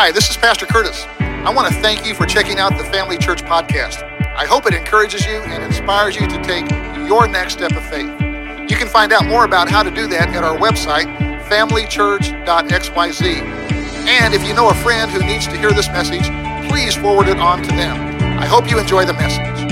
Hi, this is Pastor Curtis. I want to thank you for checking out the Family Church podcast. I hope it encourages you and inspires you to take your next step of faith. You can find out more about how to do that at our website, familychurch.xyz. And if you know a friend who needs to hear this message, please forward it on to them. I hope you enjoy the message.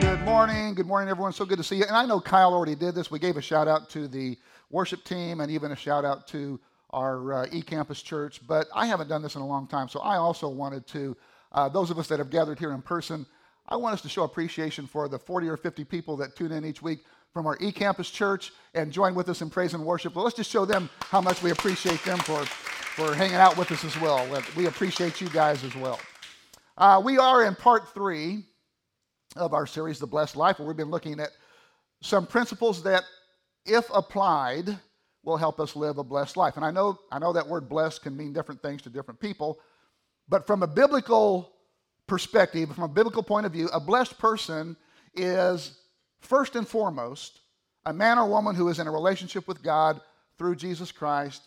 Good morning. Good morning, everyone. So good to see you. And I know Kyle already did this. We gave a shout out to the worship team and even a shout out to our uh, eCampus church. But I haven't done this in a long time, so I also wanted to, uh, those of us that have gathered here in person, I want us to show appreciation for the 40 or 50 people that tune in each week from our eCampus church and join with us in praise and worship. Well, let's just show them how much we appreciate them for, for hanging out with us as well. We appreciate you guys as well. Uh, we are in part three of our series, The Blessed Life, where we've been looking at some principles that if applied, will help us live a blessed life. And I know, I know that word blessed can mean different things to different people, but from a biblical perspective, from a biblical point of view, a blessed person is first and foremost a man or woman who is in a relationship with God through Jesus Christ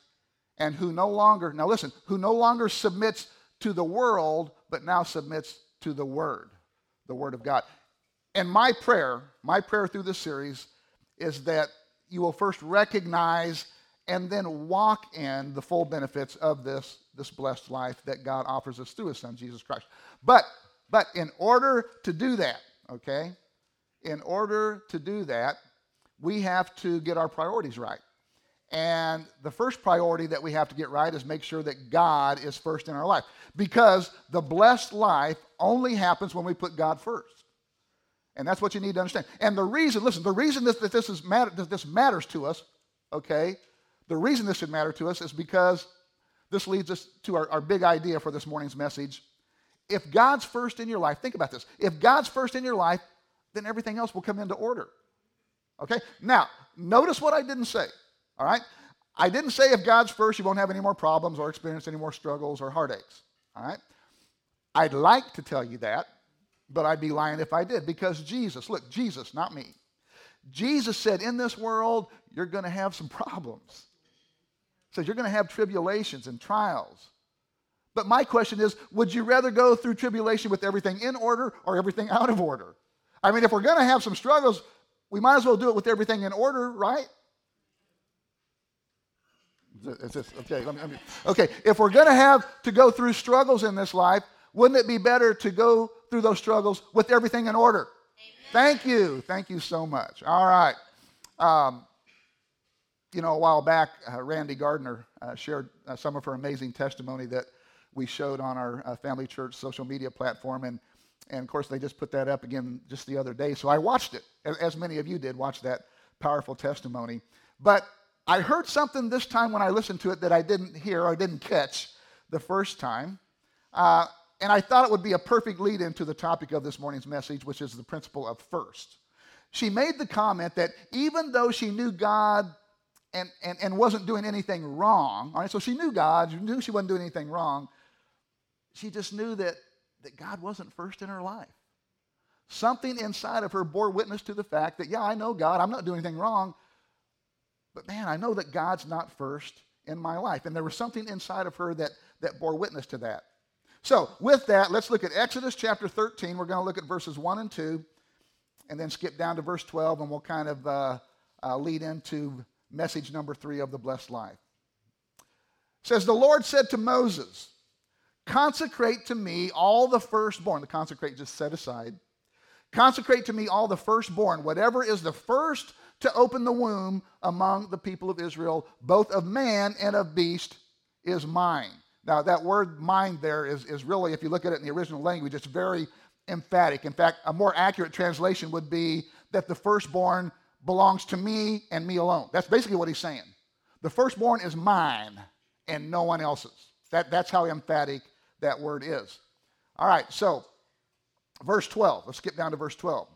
and who no longer, now listen, who no longer submits to the world, but now submits to the Word, the Word of God. And my prayer, my prayer through this series is that you will first recognize and then walk in the full benefits of this, this blessed life that God offers us through his son, Jesus Christ. But, but in order to do that, okay, in order to do that, we have to get our priorities right. And the first priority that we have to get right is make sure that God is first in our life. Because the blessed life only happens when we put God first. And that's what you need to understand. And the reason, listen, the reason that, that this, is matter, that this matters to us, okay, the reason this should matter to us is because this leads us to our, our big idea for this morning's message. If God's first in your life, think about this. If God's first in your life, then everything else will come into order. Okay? Now, notice what I didn't say. All right? I didn't say if God's first, you won't have any more problems or experience any more struggles or heartaches. All right? I'd like to tell you that, but I'd be lying if I did because Jesus, look, Jesus, not me. Jesus said, In this world, you're going to have some problems. He says, You're going to have tribulations and trials. But my question is would you rather go through tribulation with everything in order or everything out of order? I mean, if we're going to have some struggles, we might as well do it with everything in order, right? okay, let me, let me, okay, if we're going to have to go through struggles in this life, wouldn't it be better to go through those struggles with everything in order? Amen. Thank you. Thank you so much. All right. Um, you know, a while back, uh, Randy Gardner uh, shared uh, some of her amazing testimony that we showed on our uh, Family Church social media platform. And, and of course, they just put that up again just the other day. So I watched it, as many of you did, watch that powerful testimony. But I heard something this time when I listened to it that I didn't hear or didn't catch the first time. Uh, and I thought it would be a perfect lead into the topic of this morning's message, which is the principle of first. She made the comment that even though she knew God and, and, and wasn't doing anything wrong, all right, so she knew God, she knew she wasn't doing anything wrong, she just knew that, that God wasn't first in her life. Something inside of her bore witness to the fact that, yeah, I know God, I'm not doing anything wrong, but man, I know that God's not first in my life. And there was something inside of her that, that bore witness to that. So, with that, let's look at Exodus chapter 13. We're going to look at verses 1 and 2, and then skip down to verse 12, and we'll kind of uh, uh, lead into message number 3 of the blessed life. It says, The Lord said to Moses, Consecrate to me all the firstborn. The consecrate just set aside. Consecrate to me all the firstborn, whatever is the first to open the womb among the people of Israel, both of man and of beast, is mine. Now, that word mind there is, is really, if you look at it in the original language, it's very emphatic. In fact, a more accurate translation would be that the firstborn belongs to me and me alone. That's basically what he's saying. The firstborn is mine and no one else's. That, that's how emphatic that word is. All right, so verse 12. Let's skip down to verse 12.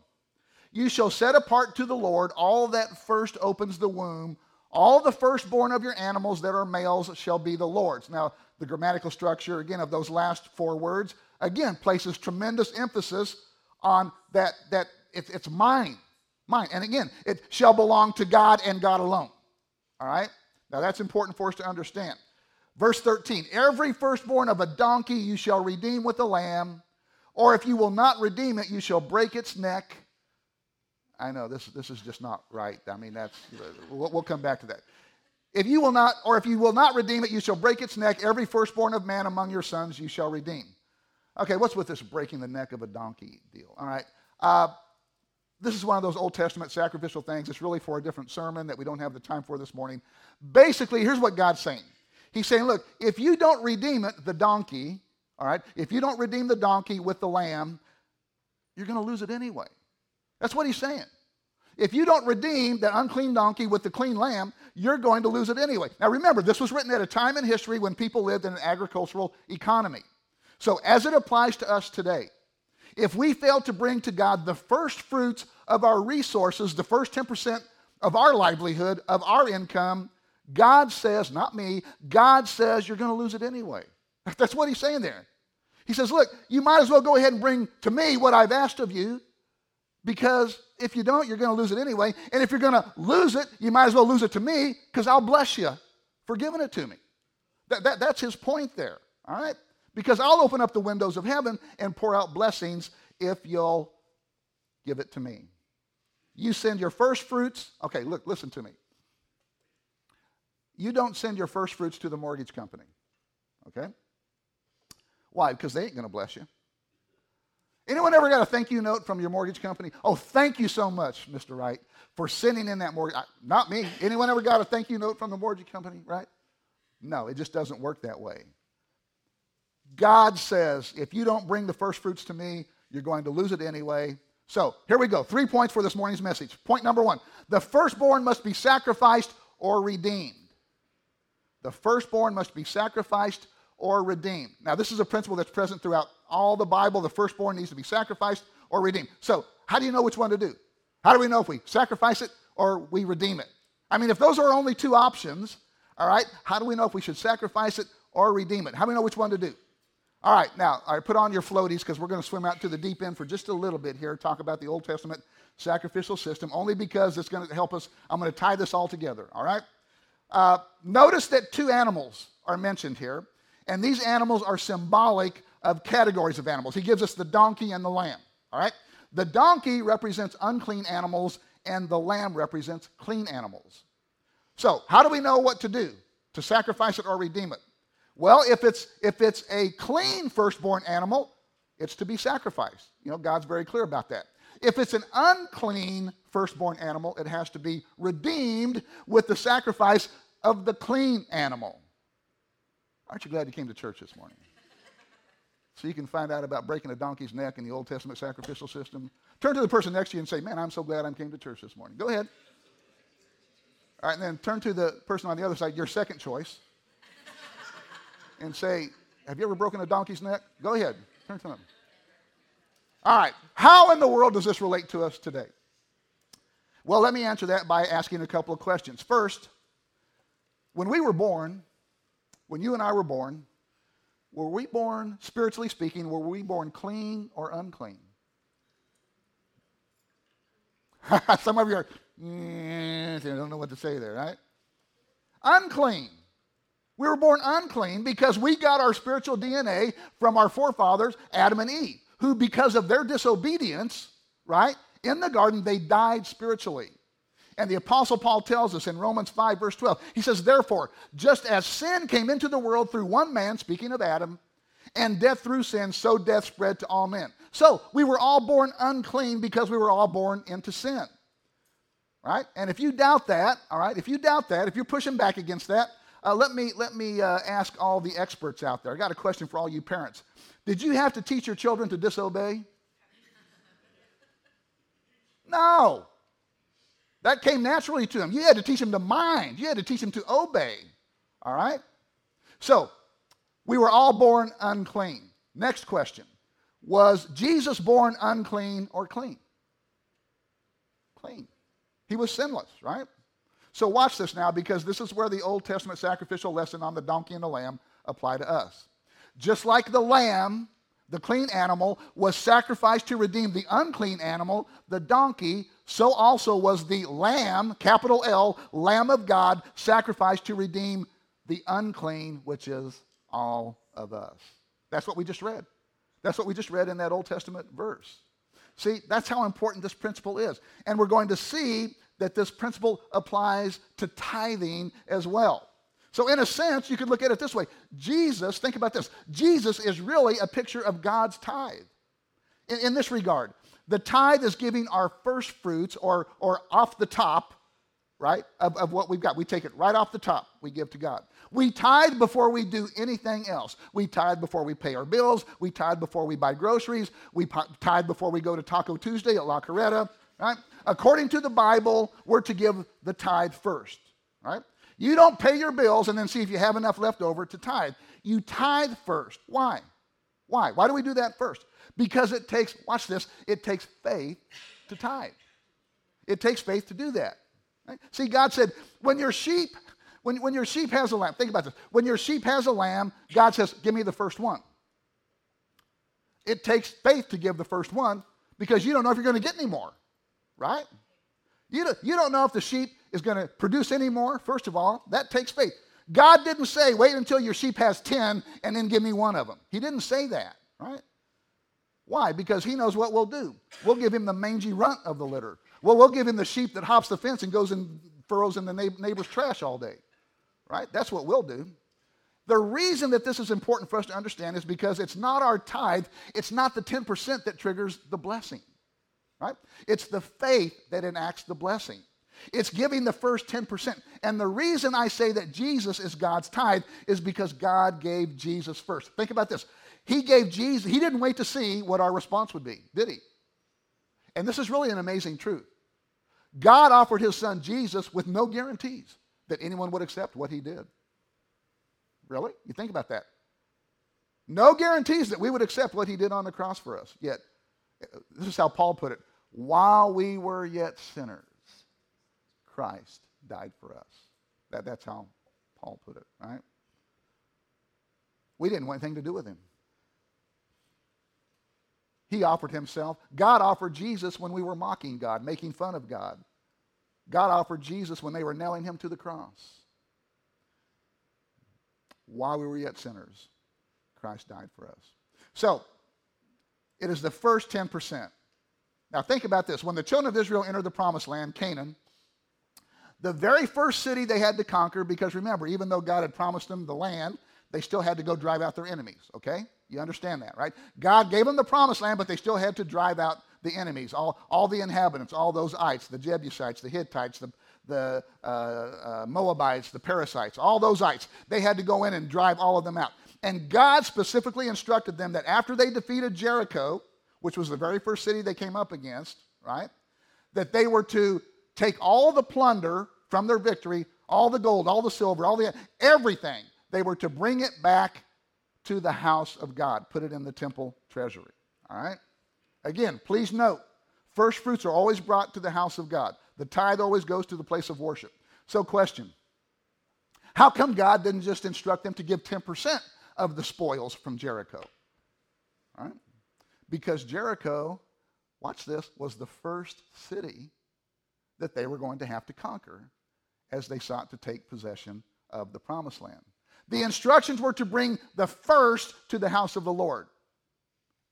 You shall set apart to the Lord all that first opens the womb. All the firstborn of your animals that are males shall be the Lord's. Now, the grammatical structure, again, of those last four words, again, places tremendous emphasis on that, that it, it's mine. Mine. And again, it shall belong to God and God alone. All right? Now that's important for us to understand. Verse 13 Every firstborn of a donkey you shall redeem with a lamb, or if you will not redeem it, you shall break its neck. I know this, this is just not right. I mean, that's, we'll, we'll come back to that. If you will not, or if you will not redeem it, you shall break its neck. Every firstborn of man among your sons you shall redeem. Okay, what's with this breaking the neck of a donkey deal? All right. Uh, this is one of those Old Testament sacrificial things. It's really for a different sermon that we don't have the time for this morning. Basically, here's what God's saying He's saying, look, if you don't redeem it, the donkey, all right, if you don't redeem the donkey with the lamb, you're going to lose it anyway. That's what he's saying. If you don't redeem that unclean donkey with the clean lamb, you're going to lose it anyway. Now remember, this was written at a time in history when people lived in an agricultural economy. So as it applies to us today, if we fail to bring to God the first fruits of our resources, the first 10% of our livelihood, of our income, God says, not me, God says you're going to lose it anyway. That's what he's saying there. He says, look, you might as well go ahead and bring to me what I've asked of you because if you don't, you're going to lose it anyway. And if you're going to lose it, you might as well lose it to me because I'll bless you for giving it to me. That, that, that's his point there, all right? Because I'll open up the windows of heaven and pour out blessings if you'll give it to me. You send your first fruits. Okay, look, listen to me. You don't send your first fruits to the mortgage company. Okay? Why? Because they ain't going to bless you. Anyone ever got a thank you note from your mortgage company? Oh, thank you so much, Mr. Wright, for sending in that mortgage. Not me. Anyone ever got a thank you note from the mortgage company, right? No, it just doesn't work that way. God says, if you don't bring the first fruits to me, you're going to lose it anyway. So here we go. Three points for this morning's message. Point number one the firstborn must be sacrificed or redeemed. The firstborn must be sacrificed or redeemed. Now, this is a principle that's present throughout all the Bible. The firstborn needs to be sacrificed or redeemed. So, how do you know which one to do? How do we know if we sacrifice it or we redeem it? I mean, if those are only two options, all right, how do we know if we should sacrifice it or redeem it? How do we know which one to do? All right, now, all right, put on your floaties because we're going to swim out to the deep end for just a little bit here, talk about the Old Testament sacrificial system, only because it's going to help us. I'm going to tie this all together, all right? Uh, notice that two animals are mentioned here, and these animals are symbolic of categories of animals. He gives us the donkey and the lamb, all right? The donkey represents unclean animals, and the lamb represents clean animals. So, how do we know what to do to sacrifice it or redeem it? Well, if it's if it's a clean firstborn animal, it's to be sacrificed. You know, God's very clear about that. If it's an unclean firstborn animal, it has to be redeemed with the sacrifice of the clean animal. Aren't you glad you came to church this morning? So you can find out about breaking a donkey's neck in the Old Testament sacrificial system. Turn to the person next to you and say, Man, I'm so glad I came to church this morning. Go ahead. All right, and then turn to the person on the other side, your second choice, and say, Have you ever broken a donkey's neck? Go ahead. Turn to them. All right, how in the world does this relate to us today? Well, let me answer that by asking a couple of questions. First, when we were born, when you and I were born, were we born, spiritually speaking, were we born clean or unclean? Some of you are, mm, I don't know what to say there, right? Unclean. We were born unclean because we got our spiritual DNA from our forefathers, Adam and Eve who, because of their disobedience, right, in the garden, they died spiritually. And the Apostle Paul tells us in Romans 5, verse 12, he says, Therefore, just as sin came into the world through one man, speaking of Adam, and death through sin, so death spread to all men. So we were all born unclean because we were all born into sin. Right? And if you doubt that, all right, if you doubt that, if you're pushing back against that, uh, let me, let me uh, ask all the experts out there. I got a question for all you parents. Did you have to teach your children to disobey? No. That came naturally to them. You had to teach them to mind, you had to teach them to obey. All right? So, we were all born unclean. Next question Was Jesus born unclean or clean? Clean. He was sinless, right? So, watch this now because this is where the Old Testament sacrificial lesson on the donkey and the lamb apply to us. Just like the lamb, the clean animal, was sacrificed to redeem the unclean animal, the donkey so also was the Lamb, capital L, Lamb of God, sacrificed to redeem the unclean, which is all of us. That's what we just read. That's what we just read in that Old Testament verse. See, that's how important this principle is. And we're going to see that this principle applies to tithing as well. So, in a sense, you could look at it this way Jesus, think about this Jesus is really a picture of God's tithe in, in this regard. The tithe is giving our first fruits or, or off the top, right, of, of what we've got. We take it right off the top, we give to God. We tithe before we do anything else. We tithe before we pay our bills. We tithe before we buy groceries. We tithe before we go to Taco Tuesday at La Carreta, right? According to the Bible, we're to give the tithe first, right? You don't pay your bills and then see if you have enough left over to tithe. You tithe first. Why? Why? Why do we do that first? Because it takes, watch this, it takes faith to tithe. It takes faith to do that. Right? See, God said, when your sheep, when, when your sheep has a lamb, think about this. When your sheep has a lamb, God says, give me the first one. It takes faith to give the first one because you don't know if you're going to get any more, right? You don't, you don't know if the sheep is going to produce any more, first of all. That takes faith. God didn't say, wait until your sheep has 10 and then give me one of them. He didn't say that, right? Why? Because he knows what we'll do. We'll give him the mangy runt of the litter. Well, we'll give him the sheep that hops the fence and goes and furrows in the neighbor's trash all day. Right? That's what we'll do. The reason that this is important for us to understand is because it's not our tithe, it's not the 10% that triggers the blessing. Right? It's the faith that enacts the blessing. It's giving the first 10%. And the reason I say that Jesus is God's tithe is because God gave Jesus first. Think about this. He gave Jesus, he didn't wait to see what our response would be, did he? And this is really an amazing truth. God offered his son Jesus with no guarantees that anyone would accept what he did. Really? You think about that. No guarantees that we would accept what he did on the cross for us. Yet, this is how Paul put it while we were yet sinners, Christ died for us. That, that's how Paul put it, right? We didn't want anything to do with him. He offered himself. God offered Jesus when we were mocking God, making fun of God. God offered Jesus when they were nailing him to the cross. While we were yet sinners, Christ died for us. So, it is the first 10%. Now, think about this. When the children of Israel entered the promised land, Canaan, the very first city they had to conquer, because remember, even though God had promised them the land, they still had to go drive out their enemies, okay? You understand that, right? God gave them the promised land, but they still had to drive out the enemies, all, all the inhabitants, all those ites, the Jebusites, the Hittites, the, the uh, uh, Moabites, the Parasites, all those ites. They had to go in and drive all of them out. And God specifically instructed them that after they defeated Jericho, which was the very first city they came up against, right? That they were to take all the plunder from their victory, all the gold, all the silver, all the everything. They were to bring it back to the house of God, put it in the temple treasury. All right? Again, please note, first fruits are always brought to the house of God. The tithe always goes to the place of worship. So, question How come God didn't just instruct them to give 10% of the spoils from Jericho? All right? Because Jericho, watch this, was the first city that they were going to have to conquer as they sought to take possession of the promised land. The instructions were to bring the first to the house of the Lord.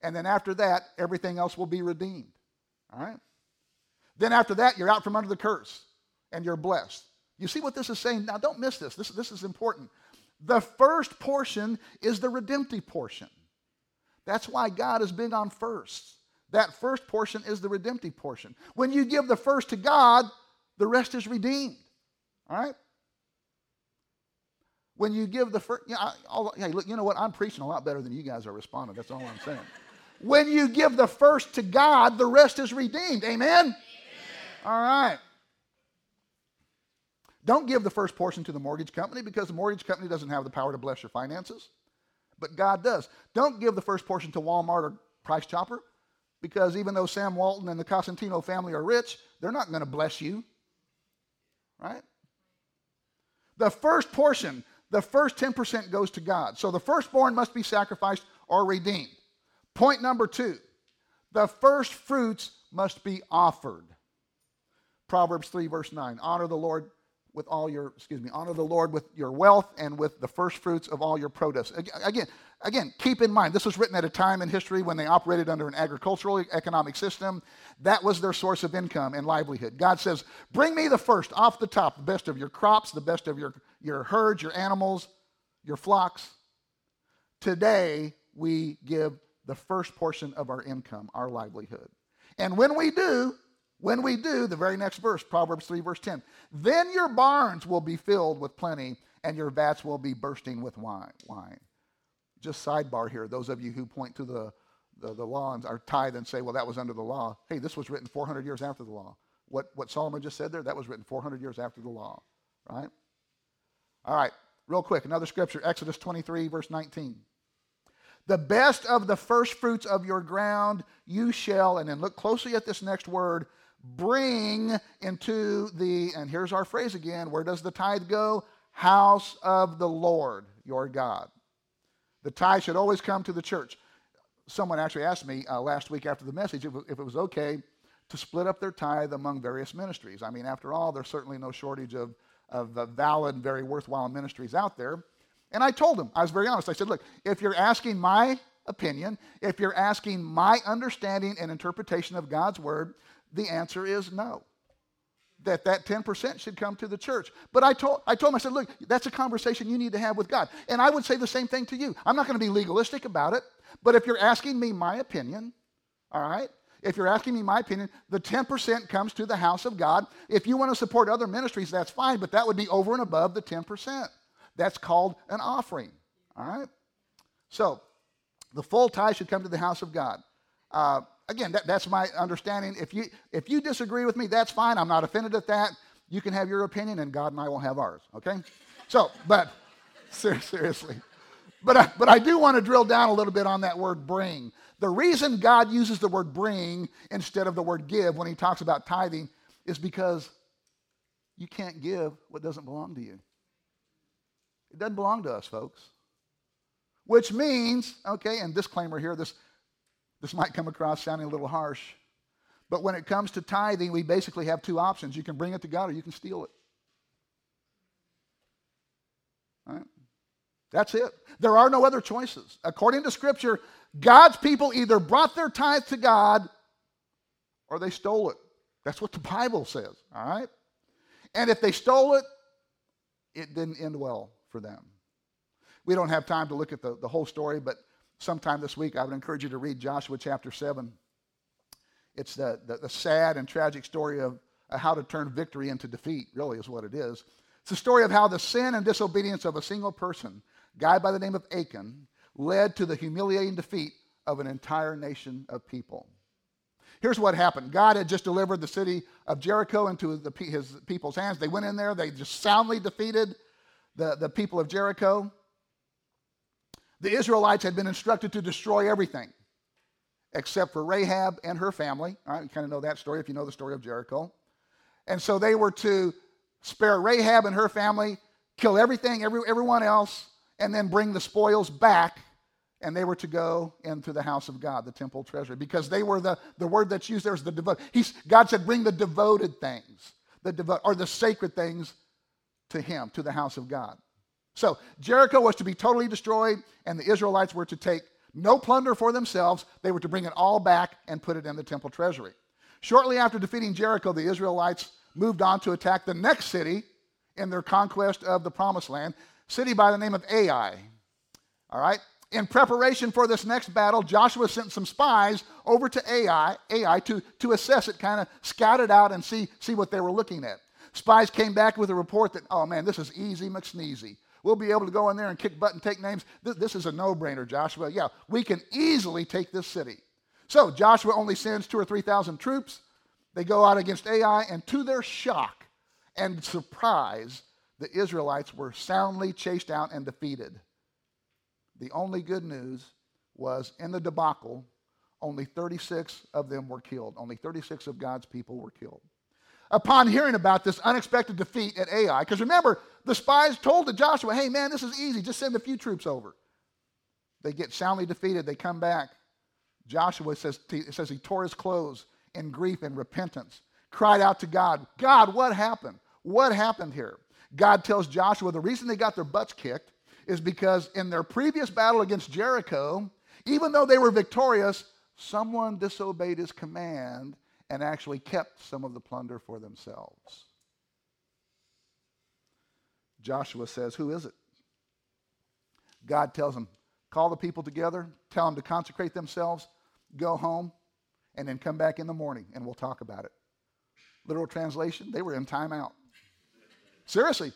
And then after that, everything else will be redeemed. All right? Then after that, you're out from under the curse and you're blessed. You see what this is saying? Now, don't miss this. This, this is important. The first portion is the redemptive portion. That's why God is big on first. That first portion is the redemptive portion. When you give the first to God, the rest is redeemed. All right? When you give the first, you know, hey, look, you know what? I'm preaching a lot better than you guys are responding. That's all I'm saying. when you give the first to God, the rest is redeemed. Amen? Amen? All right. Don't give the first portion to the mortgage company because the mortgage company doesn't have the power to bless your finances, but God does. Don't give the first portion to Walmart or Price Chopper because even though Sam Walton and the Cosentino family are rich, they're not going to bless you. Right? The first portion the first 10% goes to God. So the firstborn must be sacrificed or redeemed. Point number two the first fruits must be offered. Proverbs 3, verse 9. Honor the Lord with all your, excuse me, honor the Lord with your wealth and with the first fruits of all your produce. Again, again, keep in mind, this was written at a time in history when they operated under an agricultural economic system. That was their source of income and livelihood. God says, bring me the first, off the top, the best of your crops, the best of your, your herds, your animals, your flocks. Today, we give the first portion of our income, our livelihood. And when we do, when we do, the very next verse, Proverbs 3, verse 10, then your barns will be filled with plenty and your vats will be bursting with wine. wine. Just sidebar here, those of you who point to the, the, the law and are tithe and say, well, that was under the law. Hey, this was written 400 years after the law. What, what Solomon just said there, that was written 400 years after the law, right? All right, real quick, another scripture, Exodus 23, verse 19. The best of the first fruits of your ground you shall, and then look closely at this next word, bring into the, and here's our phrase again where does the tithe go? House of the Lord your God. The tithe should always come to the church. Someone actually asked me uh, last week after the message if, if it was okay to split up their tithe among various ministries. I mean, after all, there's certainly no shortage of, of valid, very worthwhile ministries out there. And I told him, I was very honest. I said, look, if you're asking my opinion, if you're asking my understanding and interpretation of God's word, the answer is no. That that 10% should come to the church. But I told, I told him, I said, look, that's a conversation you need to have with God. And I would say the same thing to you. I'm not going to be legalistic about it, but if you're asking me my opinion, all right, if you're asking me my opinion, the 10% comes to the house of God. If you want to support other ministries, that's fine, but that would be over and above the 10%. That's called an offering. All right? So, the full tithe should come to the house of God. Uh, again, that, that's my understanding. If you, if you disagree with me, that's fine. I'm not offended at that. You can have your opinion, and God and I will have ours, okay? So, but seriously. But I, but I do want to drill down a little bit on that word bring. The reason God uses the word bring instead of the word give when he talks about tithing is because you can't give what doesn't belong to you. It doesn't belong to us, folks. Which means, okay, and disclaimer here, this this might come across sounding a little harsh, but when it comes to tithing, we basically have two options. You can bring it to God or you can steal it. Right? That's it. There are no other choices. According to Scripture, God's people either brought their tithe to God or they stole it. That's what the Bible says, all right? And if they stole it, it didn't end well for them. We don't have time to look at the, the whole story, but sometime this week, I would encourage you to read Joshua chapter 7. It's the, the, the sad and tragic story of how to turn victory into defeat, really, is what it is. It's the story of how the sin and disobedience of a single person, a guy by the name of Achan, led to the humiliating defeat of an entire nation of people. Here's what happened God had just delivered the city of Jericho into the, his people's hands. They went in there, they just soundly defeated the, the people of Jericho. The Israelites had been instructed to destroy everything except for Rahab and her family. All right, you kind of know that story if you know the story of Jericho. And so they were to spare Rahab and her family, kill everything, every, everyone else, and then bring the spoils back. And they were to go into the house of God, the temple treasury, because they were the, the word that's used there is the devoted. He's, God said, bring the devoted things, the devo- or the sacred things to Him, to the house of God. So Jericho was to be totally destroyed, and the Israelites were to take no plunder for themselves. They were to bring it all back and put it in the temple treasury. Shortly after defeating Jericho, the Israelites moved on to attack the next city in their conquest of the promised land, city by the name of Ai. All right? In preparation for this next battle, Joshua sent some spies over to Ai, Ai to, to assess it, kind of scout it out and see, see what they were looking at. Spies came back with a report that, oh man, this is easy McSneezy. We'll be able to go in there and kick butt and take names. This, this is a no brainer, Joshua. Yeah, we can easily take this city. So Joshua only sends two or 3,000 troops. They go out against Ai, and to their shock and surprise, the Israelites were soundly chased out and defeated. The only good news was in the debacle, only 36 of them were killed. Only 36 of God's people were killed upon hearing about this unexpected defeat at Ai. Because remember, the spies told to Joshua, hey, man, this is easy. Just send a few troops over. They get soundly defeated. They come back. Joshua says, says he tore his clothes in grief and repentance, cried out to God, God, what happened? What happened here? God tells Joshua the reason they got their butts kicked is because in their previous battle against Jericho, even though they were victorious, someone disobeyed his command and actually kept some of the plunder for themselves. Joshua says, Who is it? God tells him, Call the people together, tell them to consecrate themselves, go home, and then come back in the morning and we'll talk about it. Literal translation, they were in timeout. Seriously.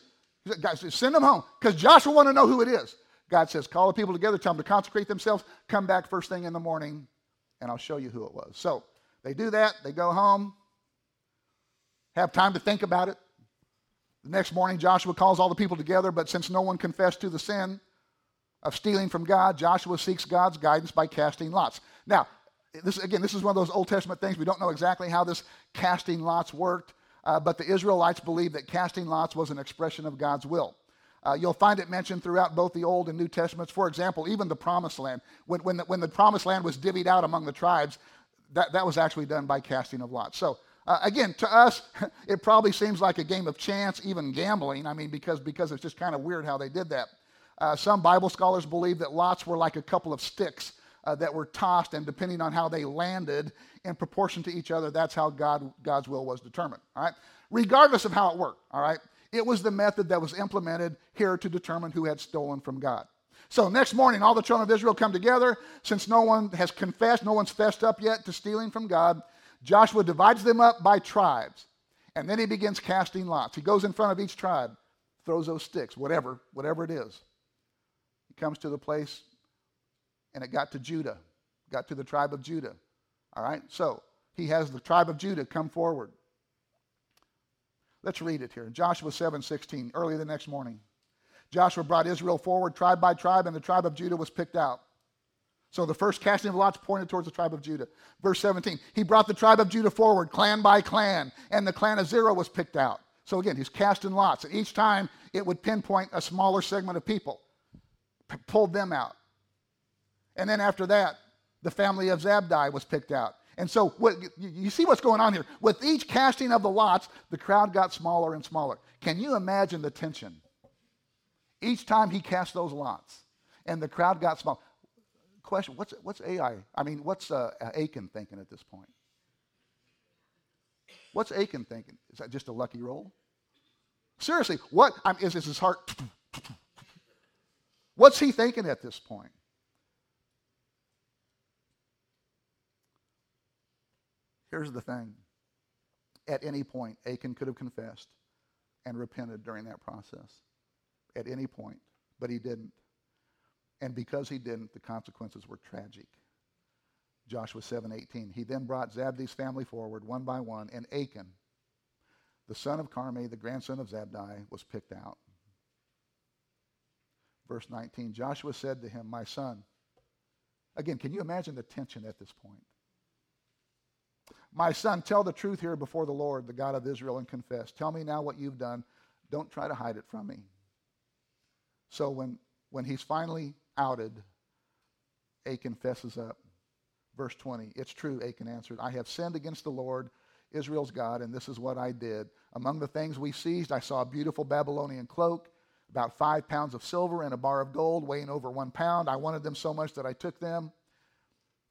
Guys, send them home because Joshua want to know who it is. God says, call the people together, tell them to consecrate themselves, come back first thing in the morning, and I'll show you who it was. So they do that, they go home, have time to think about it. The next morning, Joshua calls all the people together, but since no one confessed to the sin of stealing from God, Joshua seeks God's guidance by casting lots. Now, this, again, this is one of those Old Testament things. We don't know exactly how this casting lots worked, uh, but the Israelites believed that casting lots was an expression of God's will. Uh, you'll find it mentioned throughout both the Old and New Testaments. For example, even the Promised Land. When, when, the, when the Promised Land was divvied out among the tribes, that, that was actually done by casting of lots. So, uh, again, to us, it probably seems like a game of chance, even gambling. I mean, because, because it's just kind of weird how they did that. Uh, some Bible scholars believe that lots were like a couple of sticks uh, that were tossed, and depending on how they landed in proportion to each other, that's how God, God's will was determined. All right? Regardless of how it worked, all right? It was the method that was implemented here to determine who had stolen from God. So next morning, all the children of Israel come together. Since no one has confessed, no one's fessed up yet to stealing from God, Joshua divides them up by tribes. And then he begins casting lots. He goes in front of each tribe, throws those sticks, whatever, whatever it is. He comes to the place and it got to Judah, got to the tribe of Judah. All right? So he has the tribe of Judah come forward. Let's read it here. Joshua 7 16, early the next morning. Joshua brought Israel forward tribe by tribe, and the tribe of Judah was picked out. So the first casting of lots pointed towards the tribe of Judah. Verse 17, he brought the tribe of Judah forward, clan by clan, and the clan of Zerah was picked out. So again, he's casting lots. And each time it would pinpoint a smaller segment of people, p- pulled them out. And then after that, the family of Zabdi was picked out. And so what, you see what's going on here. With each casting of the lots, the crowd got smaller and smaller. Can you imagine the tension? Each time he cast those lots, and the crowd got small. Question: What's what's Ai? I mean, what's uh, Achan thinking at this point? What's Achan thinking? Is that just a lucky roll? Seriously, what I mean, is, is his heart? What's he thinking at this point? Here's the thing at any point, Achan could have confessed and repented during that process. At any point. But he didn't. And because he didn't, the consequences were tragic. Joshua 7:18. He then brought Zabdi's family forward one by one, and Achan, the son of Carmi, the grandson of Zabdi, was picked out. Verse 19. Joshua said to him, My son. Again, can you imagine the tension at this point? My son, tell the truth here before the Lord, the God of Israel, and confess. Tell me now what you've done. Don't try to hide it from me. So when, when he's finally outed, Achan fesses up. Verse 20, it's true, Achan answered. I have sinned against the Lord, Israel's God, and this is what I did. Among the things we seized, I saw a beautiful Babylonian cloak, about five pounds of silver, and a bar of gold weighing over one pound. I wanted them so much that I took them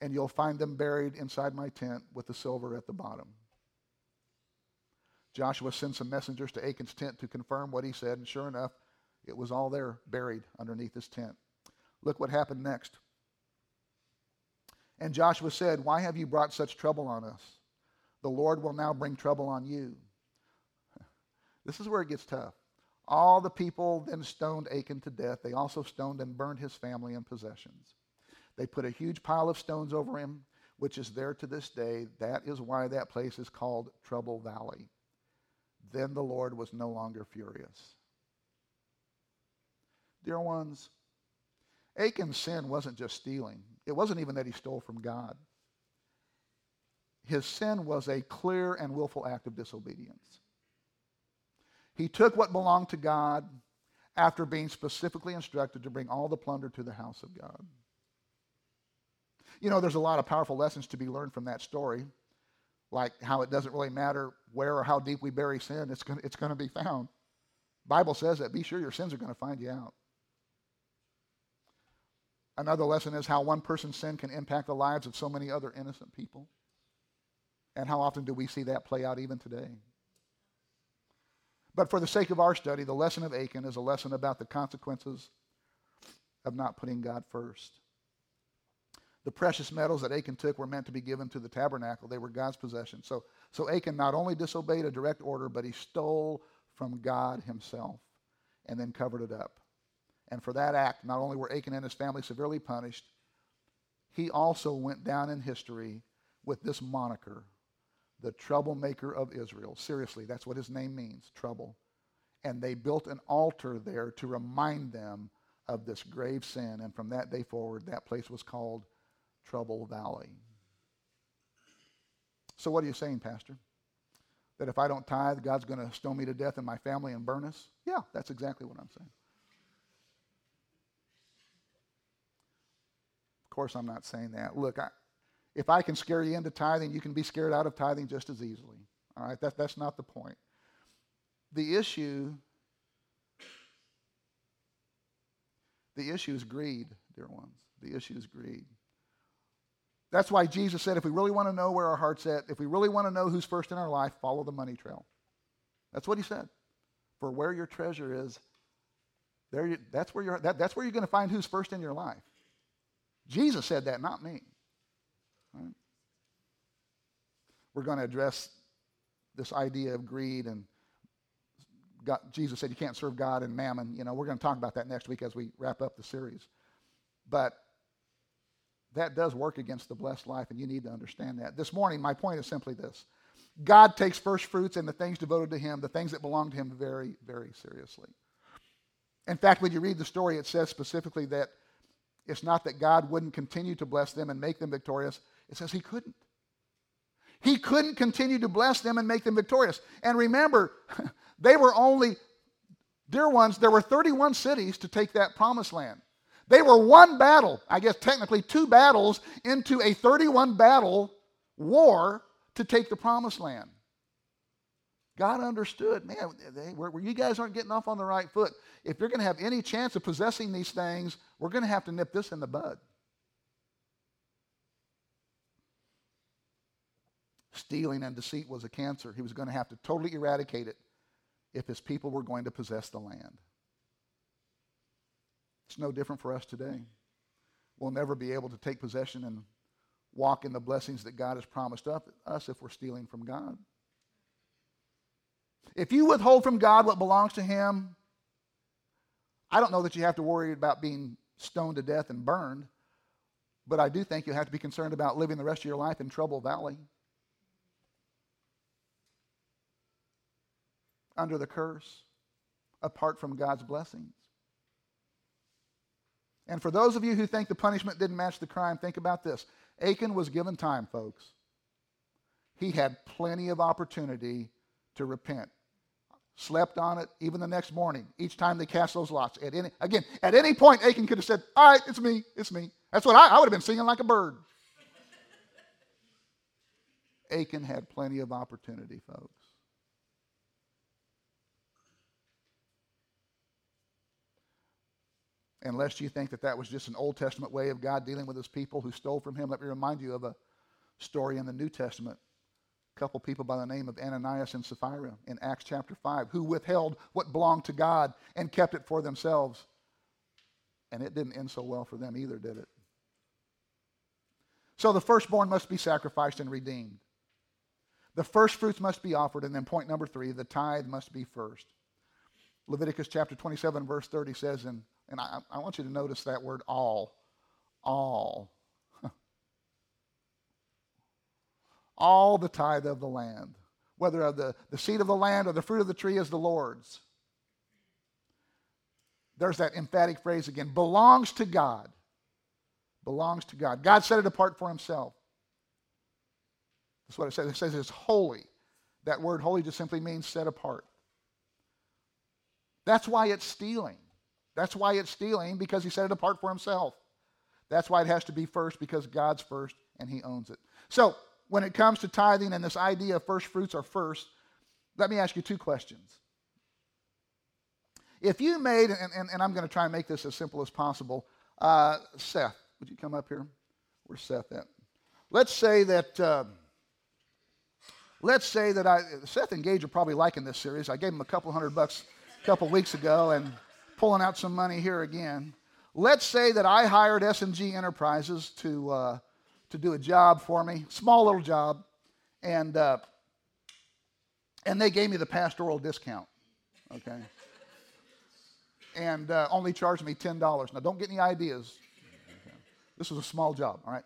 and you'll find them buried inside my tent with the silver at the bottom. Joshua sent some messengers to Achan's tent to confirm what he said, and sure enough, it was all there buried underneath his tent. Look what happened next. And Joshua said, Why have you brought such trouble on us? The Lord will now bring trouble on you. This is where it gets tough. All the people then stoned Achan to death. They also stoned and burned his family and possessions. They put a huge pile of stones over him, which is there to this day. That is why that place is called Trouble Valley. Then the Lord was no longer furious. Dear ones, Achan's sin wasn't just stealing, it wasn't even that he stole from God. His sin was a clear and willful act of disobedience. He took what belonged to God after being specifically instructed to bring all the plunder to the house of God. You know, there's a lot of powerful lessons to be learned from that story. like how it doesn't really matter where or how deep we bury sin, it's going it's to be found. Bible says that. Be sure your sins are going to find you out. Another lesson is how one person's sin can impact the lives of so many other innocent people. And how often do we see that play out even today? But for the sake of our study, the lesson of Achan is a lesson about the consequences of not putting God first. The precious metals that Achan took were meant to be given to the tabernacle. They were God's possession. So, so Achan not only disobeyed a direct order, but he stole from God himself and then covered it up. And for that act, not only were Achan and his family severely punished, he also went down in history with this moniker, the troublemaker of Israel. Seriously, that's what his name means, trouble. And they built an altar there to remind them of this grave sin. And from that day forward, that place was called Trouble Valley. So, what are you saying, Pastor? That if I don't tithe, God's going to stone me to death and my family and burn us? Yeah, that's exactly what I'm saying. Course, I'm not saying that. Look, I, if I can scare you into tithing, you can be scared out of tithing just as easily. All right, that, that's not the point. The issue, the issue is greed, dear ones. The issue is greed. That's why Jesus said if we really want to know where our heart's at, if we really want to know who's first in our life, follow the money trail. That's what he said. For where your treasure is, there you, that's, where you're, that, that's where you're going to find who's first in your life. Jesus said that, not me. Right? We're going to address this idea of greed and God, Jesus said you can't serve God and mammon. You know, we're going to talk about that next week as we wrap up the series. But that does work against the blessed life, and you need to understand that. This morning, my point is simply this God takes first fruits and the things devoted to Him, the things that belong to Him, very, very seriously. In fact, when you read the story, it says specifically that it's not that God wouldn't continue to bless them and make them victorious, it says He couldn't. He couldn't continue to bless them and make them victorious. And remember, they were only, dear ones, there were 31 cities to take that promised land. They were one battle, I guess technically two battles, into a 31 battle war to take the promised land. God understood, man, they, where, you guys aren't getting off on the right foot. If you're going to have any chance of possessing these things, we're going to have to nip this in the bud. Stealing and deceit was a cancer. He was going to have to totally eradicate it if his people were going to possess the land. It's no different for us today. We'll never be able to take possession and walk in the blessings that God has promised us if we're stealing from God. If you withhold from God what belongs to Him, I don't know that you have to worry about being stoned to death and burned, but I do think you have to be concerned about living the rest of your life in Trouble Valley. Under the curse, apart from God's blessings. And for those of you who think the punishment didn't match the crime, think about this. Achan was given time, folks. He had plenty of opportunity to repent. Slept on it even the next morning, each time they cast those lots. At any, again, at any point, Achan could have said, All right, it's me, it's me. That's what I, I would have been singing like a bird. Achan had plenty of opportunity, folks. unless you think that that was just an Old Testament way of God dealing with his people who stole from him. Let me remind you of a story in the New Testament. Couple people by the name of Ananias and Sapphira in Acts chapter 5 who withheld what belonged to God and kept it for themselves. And it didn't end so well for them either, did it? So the firstborn must be sacrificed and redeemed. The first fruits must be offered. And then point number three, the tithe must be first. Leviticus chapter 27, verse 30 says, And, and I, I want you to notice that word all. All. All the tithe of the land, whether of the, the seed of the land or the fruit of the tree is the Lord's. There's that emphatic phrase again belongs to God. Belongs to God. God set it apart for himself. That's what it says. It says it's holy. That word holy just simply means set apart. That's why it's stealing. That's why it's stealing because he set it apart for himself. That's why it has to be first because God's first and he owns it. So, when it comes to tithing and this idea of first fruits are first, let me ask you two questions. If you made, and, and, and I'm going to try and make this as simple as possible, uh, Seth, would you come up here? Where's Seth at? Let's say that. Uh, let's say that I, Seth and Gage are probably liking this series. I gave him a couple hundred bucks a couple weeks ago and pulling out some money here again. Let's say that I hired S&G Enterprises to, uh, to do a job for me, small little job, and, uh, and they gave me the pastoral discount, okay? and uh, only charged me $10. Now, don't get any ideas. Okay. This was a small job, all right?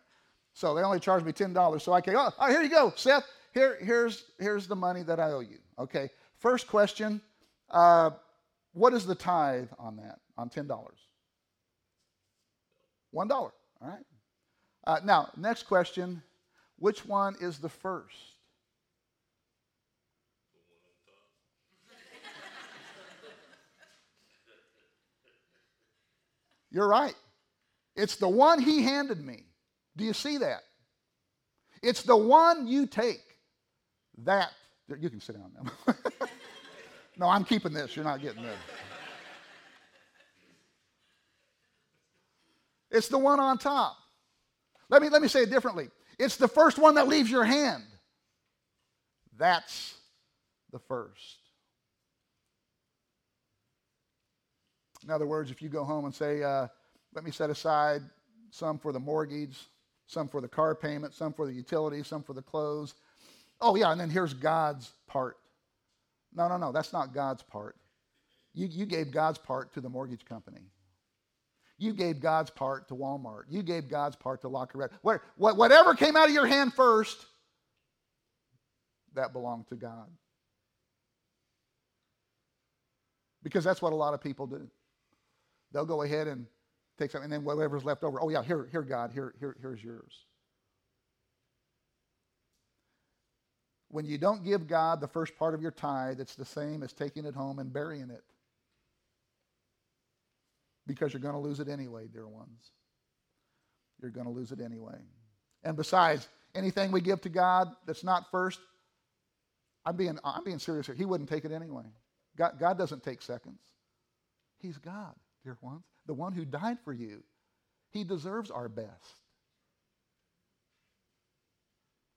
So they only charged me $10. So I came, oh, oh, here you go, Seth. Here, here's, here's the money that I owe you, okay? First question, uh, what is the tithe on that, on $10? $1, all right? Uh, now, next question, which one is the first? You're right. It's the one he handed me. Do you see that? It's the one you take. That, you can sit down now. no, I'm keeping this. You're not getting this. It's the one on top. Let me, let me say it differently. It's the first one that leaves your hand. That's the first. In other words, if you go home and say, uh, let me set aside some for the mortgage, some for the car payment, some for the utilities, some for the clothes. Oh, yeah, and then here's God's part. No, no, no, that's not God's part. You, you gave God's part to the mortgage company. You gave God's part to Walmart. You gave God's part to Lockerette. Whatever came out of your hand first, that belonged to God. Because that's what a lot of people do. They'll go ahead and take something, and then whatever's left over, oh yeah, here, here, God, here, here, here's yours. When you don't give God the first part of your tithe, it's the same as taking it home and burying it. Because you're going to lose it anyway, dear ones. You're going to lose it anyway. And besides, anything we give to God that's not first, I'm being, I'm being serious here. He wouldn't take it anyway. God, God doesn't take seconds. He's God dear ones, the one who died for you. He deserves our best.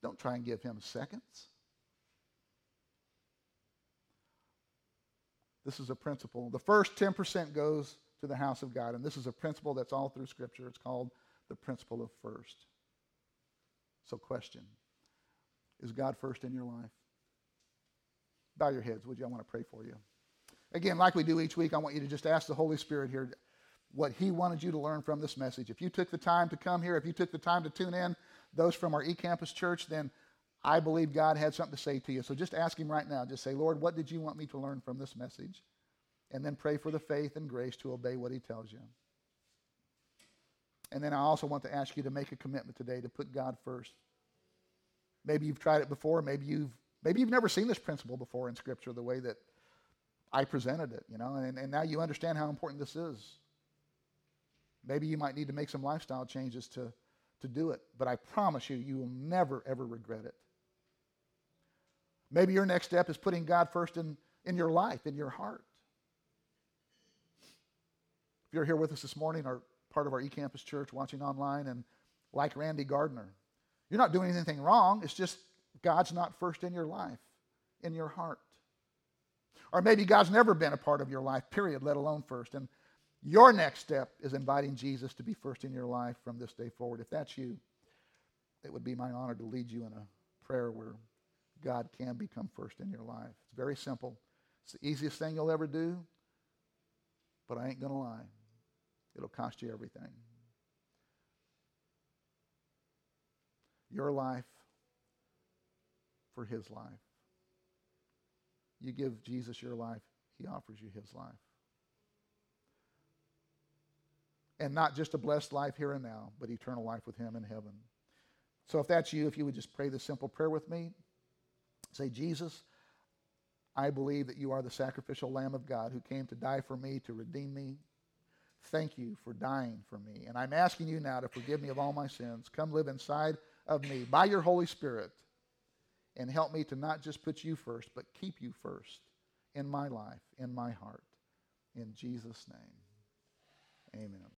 Don't try and give him seconds. This is a principle. The first 10% goes to the house of God, and this is a principle that's all through Scripture. It's called the principle of first. So, question Is God first in your life? Bow your heads, would you? I want to pray for you. Again, like we do each week, I want you to just ask the Holy Spirit here what He wanted you to learn from this message. If you took the time to come here, if you took the time to tune in, those from our eCampus church, then I believe God had something to say to you. So just ask Him right now. Just say, Lord, what did you want me to learn from this message? And then pray for the faith and grace to obey what He tells you. And then I also want to ask you to make a commitment today to put God first. Maybe you've tried it before. Maybe you've maybe you've never seen this principle before in Scripture, the way that I presented it, you know, and, and now you understand how important this is. Maybe you might need to make some lifestyle changes to, to do it, but I promise you, you will never, ever regret it. Maybe your next step is putting God first in, in your life, in your heart. If you're here with us this morning or part of our eCampus church watching online and like Randy Gardner, you're not doing anything wrong. It's just God's not first in your life, in your heart. Or maybe God's never been a part of your life, period, let alone first. And your next step is inviting Jesus to be first in your life from this day forward. If that's you, it would be my honor to lead you in a prayer where God can become first in your life. It's very simple. It's the easiest thing you'll ever do, but I ain't going to lie. It'll cost you everything. Your life for his life. You give Jesus your life, he offers you his life. And not just a blessed life here and now, but eternal life with him in heaven. So if that's you, if you would just pray this simple prayer with me, say, Jesus, I believe that you are the sacrificial Lamb of God who came to die for me, to redeem me. Thank you for dying for me. And I'm asking you now to forgive me of all my sins. Come live inside of me by your Holy Spirit and help me to not just put you first, but keep you first in my life, in my heart. In Jesus' name, amen.